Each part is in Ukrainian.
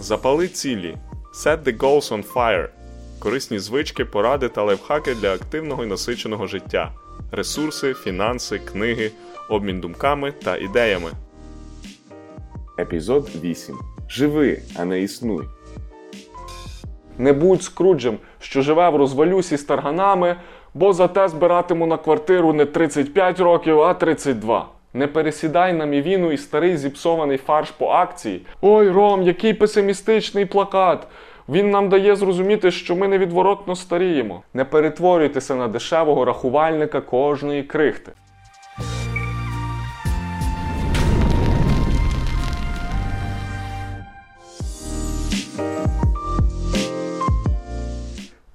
Запали цілі. Set the goals on fire. Корисні звички, поради та лайфхаки для активного і насиченого життя. Ресурси, фінанси, книги, обмін думками та ідеями. Епізод 8. Живи, а не існуй. Не будь скруджем, що живе в розвалюсі з тарганами, бо зате збиратиму на квартиру не 35 років, а 32. Не пересідай на мівіну і старий зіпсований фарш по акції. Ой, Ром, який песимістичний плакат! Він нам дає зрозуміти, що ми невідворотно старіємо. Не перетворюйтеся на дешевого рахувальника кожної крихти.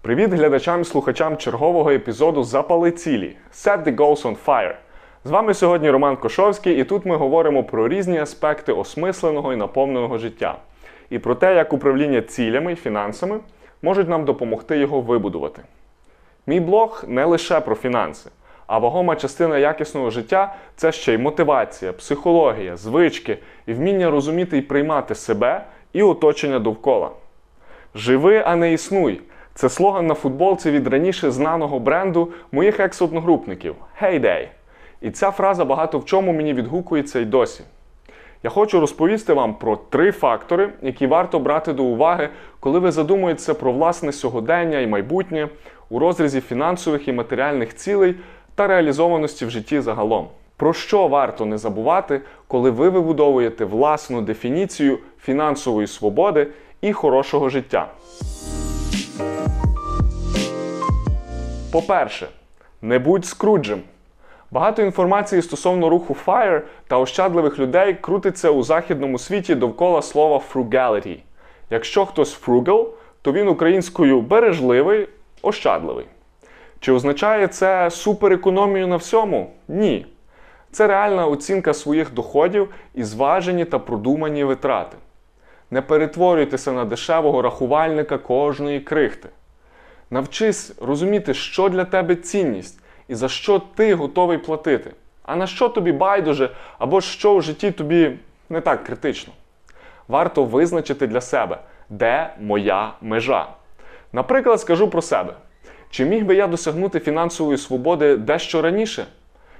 Привіт глядачам і слухачам чергового епізоду Запали цілі Set the goals on fire. З вами сьогодні Роман Кошовський, і тут ми говоримо про різні аспекти осмисленого і наповненого життя, і про те, як управління цілями і фінансами можуть нам допомогти його вибудувати. Мій блог не лише про фінанси, а вагома частина якісного життя це ще й мотивація, психологія, звички і вміння розуміти і приймати себе і оточення довкола. Живи, а не існуй. Це слоган на футболці від раніше знаного бренду моїх екс-одногрупників Heyday. І ця фраза багато в чому мені відгукується й досі. Я хочу розповісти вам про три фактори, які варто брати до уваги, коли ви задумуєтеся про власне сьогодення і майбутнє у розрізі фінансових і матеріальних цілей та реалізованості в житті загалом. Про що варто не забувати, коли ви вибудовуєте власну дефініцію фінансової свободи і хорошого життя. По-перше, не будь скруджем. Багато інформації стосовно руху FIRE та ощадливих людей крутиться у західному світі довкола слова frugality. Якщо хтось frugal, то він українською бережливий, ощадливий. Чи означає це суперекономію на всьому? Ні. Це реальна оцінка своїх доходів і зважені та продумані витрати. Не перетворюйтеся на дешевого рахувальника кожної крихти. Навчись розуміти, що для тебе цінність і за що ти готовий платити, а на що тобі байдуже, або що у житті тобі не так критично. Варто визначити для себе, де моя межа. Наприклад, скажу про себе: чи міг би я досягнути фінансової свободи дещо раніше?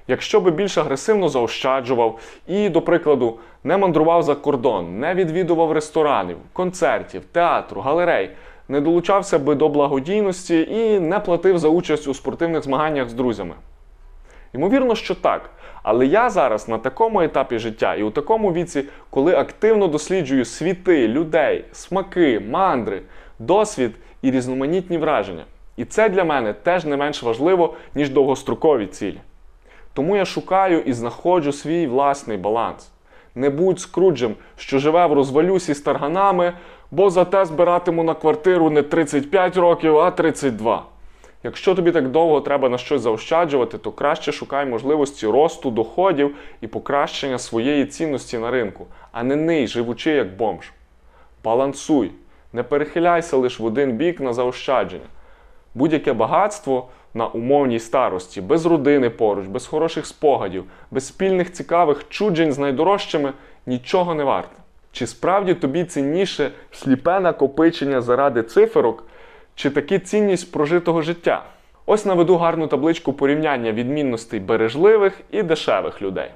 Якщо би більш агресивно заощаджував і, до прикладу, не мандрував за кордон, не відвідував ресторанів, концертів, театру, галерей, не долучався би до благодійності і не платив за участь у спортивних змаганнях з друзями. Ймовірно, що так. Але я зараз на такому етапі життя і у такому віці, коли активно досліджую світи, людей, смаки, мандри, досвід і різноманітні враження. І це для мене теж не менш важливо, ніж довгострокові цілі. Тому я шукаю і знаходжу свій власний баланс. Не будь скруджем, що живе в розвалюсі з тарганами, бо зате збиратиму на квартиру не 35 років, а 32. Якщо тобі так довго треба на щось заощаджувати, то краще шукай можливості росту доходів і покращення своєї цінності на ринку, а не ний, живучи як бомж. Балансуй, не перехиляйся лише в один бік на заощадження. Будь-яке багатство на умовній старості, без родини поруч, без хороших спогадів, без спільних цікавих чуджень з найдорожчими нічого не варте. Чи справді тобі цінніше сліпе накопичення заради циферок, чи таки цінність прожитого життя? Ось наведу гарну табличку порівняння відмінностей бережливих і дешевих людей.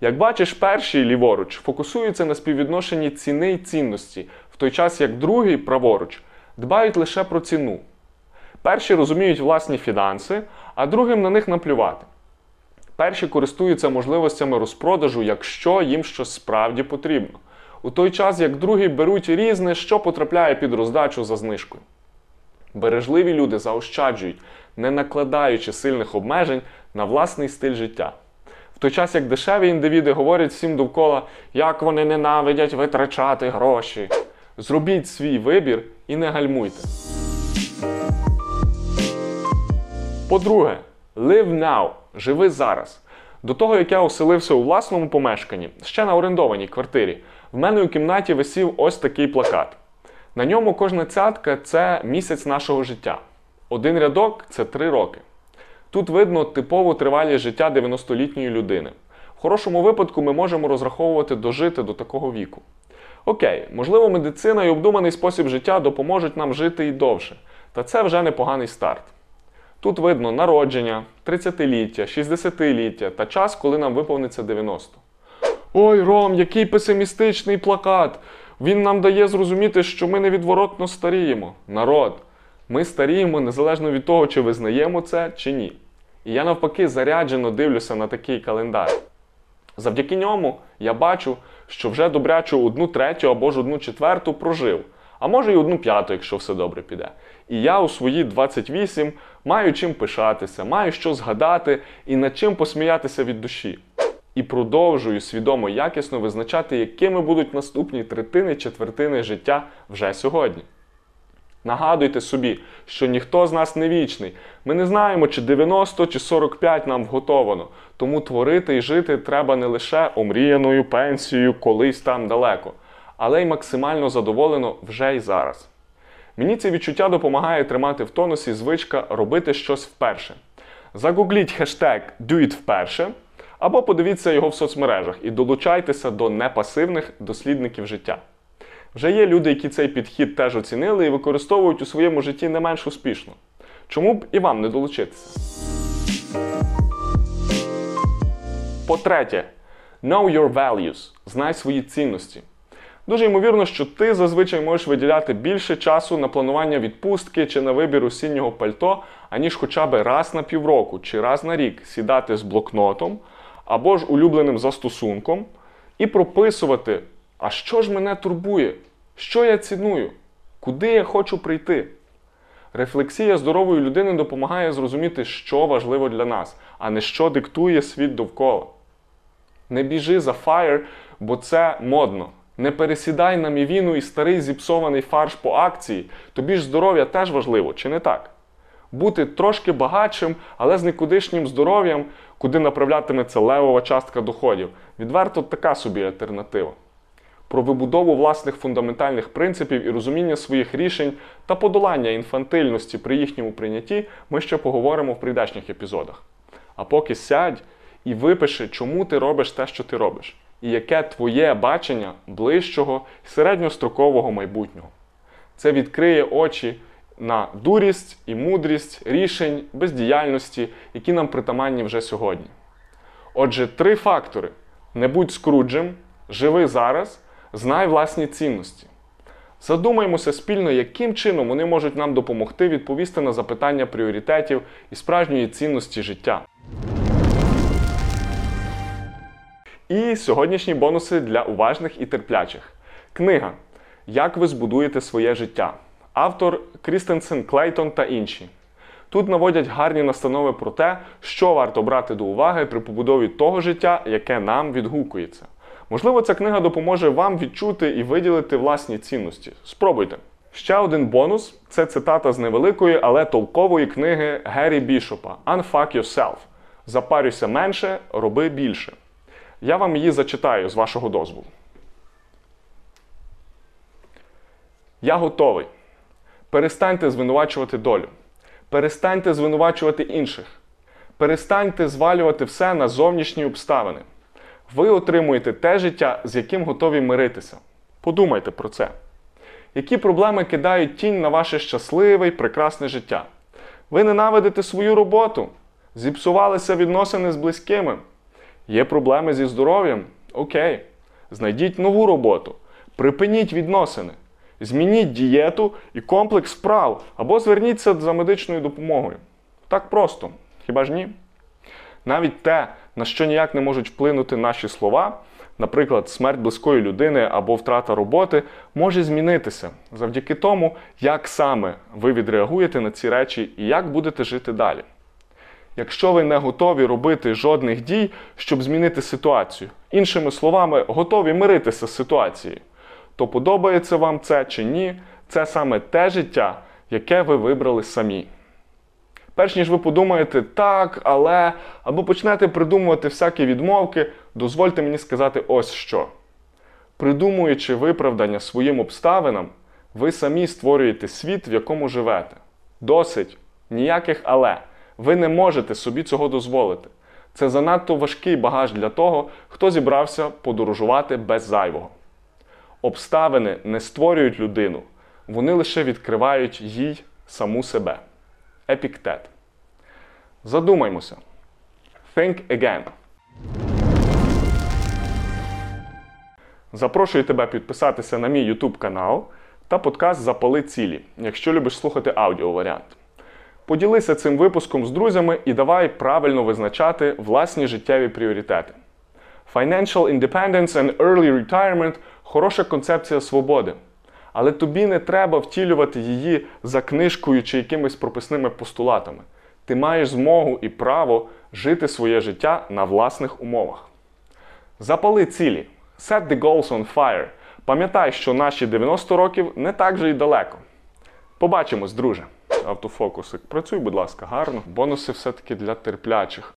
Як бачиш, перший ліворуч фокусується на співвідношенні ціни й цінності, в той час як другий праворуч дбають лише про ціну. Перші розуміють власні фінанси, а другим на них наплювати. Перші користуються можливостями розпродажу, якщо їм щось справді потрібно. У той час, як другі беруть різне, що потрапляє під роздачу за знижкою. Бережливі люди заощаджують, не накладаючи сильних обмежень на власний стиль життя. В той час, як дешеві індивіди говорять всім довкола, як вони ненавидять витрачати гроші. Зробіть свій вибір і не гальмуйте. По-друге, live now, живи зараз. До того, як я оселився у власному помешканні, ще на орендованій квартирі, в мене у кімнаті висів ось такий плакат. На ньому кожна цятка це місяць нашого життя. Один рядок це три роки. Тут видно типову тривалість життя 90-літньої людини. В хорошому випадку ми можемо розраховувати дожити до такого віку. Окей, можливо, медицина і обдуманий спосіб життя допоможуть нам жити і довше. Та це вже непоганий старт. Тут видно народження, 30-ліття, 60-ліття та час, коли нам виповниться 90. Ой, Ром, який песимістичний плакат! Він нам дає зрозуміти, що ми невідворотно старіємо. Народ, ми старіємо незалежно від того, чи визнаємо це, чи ні. І я навпаки заряджено дивлюся на такий календар. Завдяки ньому я бачу, що вже добрячу одну третю або ж одну четверту прожив, а може й одну п'яту, якщо все добре піде. І я у свої 28 маю чим пишатися, маю що згадати і над чим посміятися від душі. І продовжую свідомо якісно визначати, якими будуть наступні третини, четвертини життя вже сьогодні. Нагадуйте собі, що ніхто з нас не вічний. Ми не знаємо, чи 90 чи 45 нам вготовано. Тому творити і жити треба не лише омріяною пенсією колись там далеко, але й максимально задоволено вже й зараз. Мені це відчуття допомагає тримати в тонусі звичка робити щось вперше. Загугліть хештег «DoIt вперше або подивіться його в соцмережах і долучайтеся до непасивних дослідників життя. Вже є люди, які цей підхід теж оцінили і використовують у своєму житті не менш успішно. Чому б і вам не долучитися? По-третє, know your values. Знай свої цінності. Дуже ймовірно, що ти зазвичай можеш виділяти більше часу на планування відпустки чи на вибір осіннього пальто, аніж хоча б раз на півроку чи раз на рік сідати з блокнотом або ж улюбленим застосунком і прописувати, а що ж мене турбує, що я ціную, куди я хочу прийти. Рефлексія здорової людини допомагає зрозуміти, що важливо для нас, а не що диктує світ довкола. Не біжи за FIRE, бо це модно. Не пересідай на мівіну і старий зіпсований фарш по акції, тобі ж здоров'я теж важливо, чи не так? Бути трошки багатшим, але з никудишнім здоров'ям, куди направлятиметься левова частка доходів. Відверто така собі альтернатива. Про вибудову власних фундаментальних принципів і розуміння своїх рішень та подолання інфантильності при їхньому прийнятті ми ще поговоримо в прийдешніх епізодах. А поки сядь і випиши, чому ти робиш те, що ти робиш, і яке твоє бачення ближчого середньострокового майбутнього. Це відкриє очі на дурість і мудрість рішень бездіяльності, які нам притаманні вже сьогодні. Отже, три фактори: не будь скруджем, живи зараз, знай власні цінності. Задумаємося спільно, яким чином вони можуть нам допомогти відповісти на запитання пріоритетів і справжньої цінності життя. І сьогоднішні бонуси для уважних і терплячих. Книга Як ви збудуєте своє життя. Автор Крістенсен Клейтон та інші. Тут наводять гарні настанови про те, що варто брати до уваги при побудові того життя, яке нам відгукується. Можливо, ця книга допоможе вам відчути і виділити власні цінності. Спробуйте. Ще один бонус це цитата з невеликої, але толкової книги Геррі Бішопа Unfuck Yourself. Запарюйся менше, роби більше. Я вам її зачитаю з вашого дозволу. Я готовий. Перестаньте звинувачувати долю. Перестаньте звинувачувати інших. Перестаньте звалювати все на зовнішні обставини. Ви отримуєте те життя, з яким готові миритися. Подумайте про це. Які проблеми кидають тінь на ваше щасливе й прекрасне життя? Ви ненавидите свою роботу, зіпсувалися відносини з близькими. Є проблеми зі здоров'ям? Окей. Знайдіть нову роботу. Припиніть відносини. Змініть дієту і комплекс справ або зверніться за медичною допомогою. Так просто, хіба ж ні? Навіть те, на що ніяк не можуть вплинути наші слова, наприклад, смерть близької людини або втрата роботи, може змінитися завдяки тому, як саме ви відреагуєте на ці речі і як будете жити далі. Якщо ви не готові робити жодних дій, щоб змінити ситуацію, іншими словами, готові миритися з ситуацією, то подобається вам це чи ні, це саме те життя, яке ви вибрали самі. Перш ніж ви подумаєте так, але, або почнете придумувати всякі відмовки, дозвольте мені сказати ось що. Придумуючи виправдання своїм обставинам, ви самі створюєте світ, в якому живете. Досить, ніяких але. Ви не можете собі цього дозволити. Це занадто важкий багаж для того, хто зібрався подорожувати без зайвого. Обставини не створюють людину, вони лише відкривають їй саму себе. Епіктет. Задумаймося. Think again. Запрошую тебе підписатися на мій YouTube канал та подкаст Запали цілі, якщо любиш слухати аудіоваріант. Поділися цим випуском з друзями і давай правильно визначати власні життєві пріоритети. Financial Independence and Early Retirement хороша концепція свободи. Але тобі не треба втілювати її за книжкою чи якимись прописними постулатами. Ти маєш змогу і право жити своє життя на власних умовах. Запали цілі. Set the goals on fire. Пам'ятай, що наші 90 років не так же й далеко. Побачимось, друже. Автофокусик, працюй, будь ласка, гарно. Бонуси все-таки для терплячих.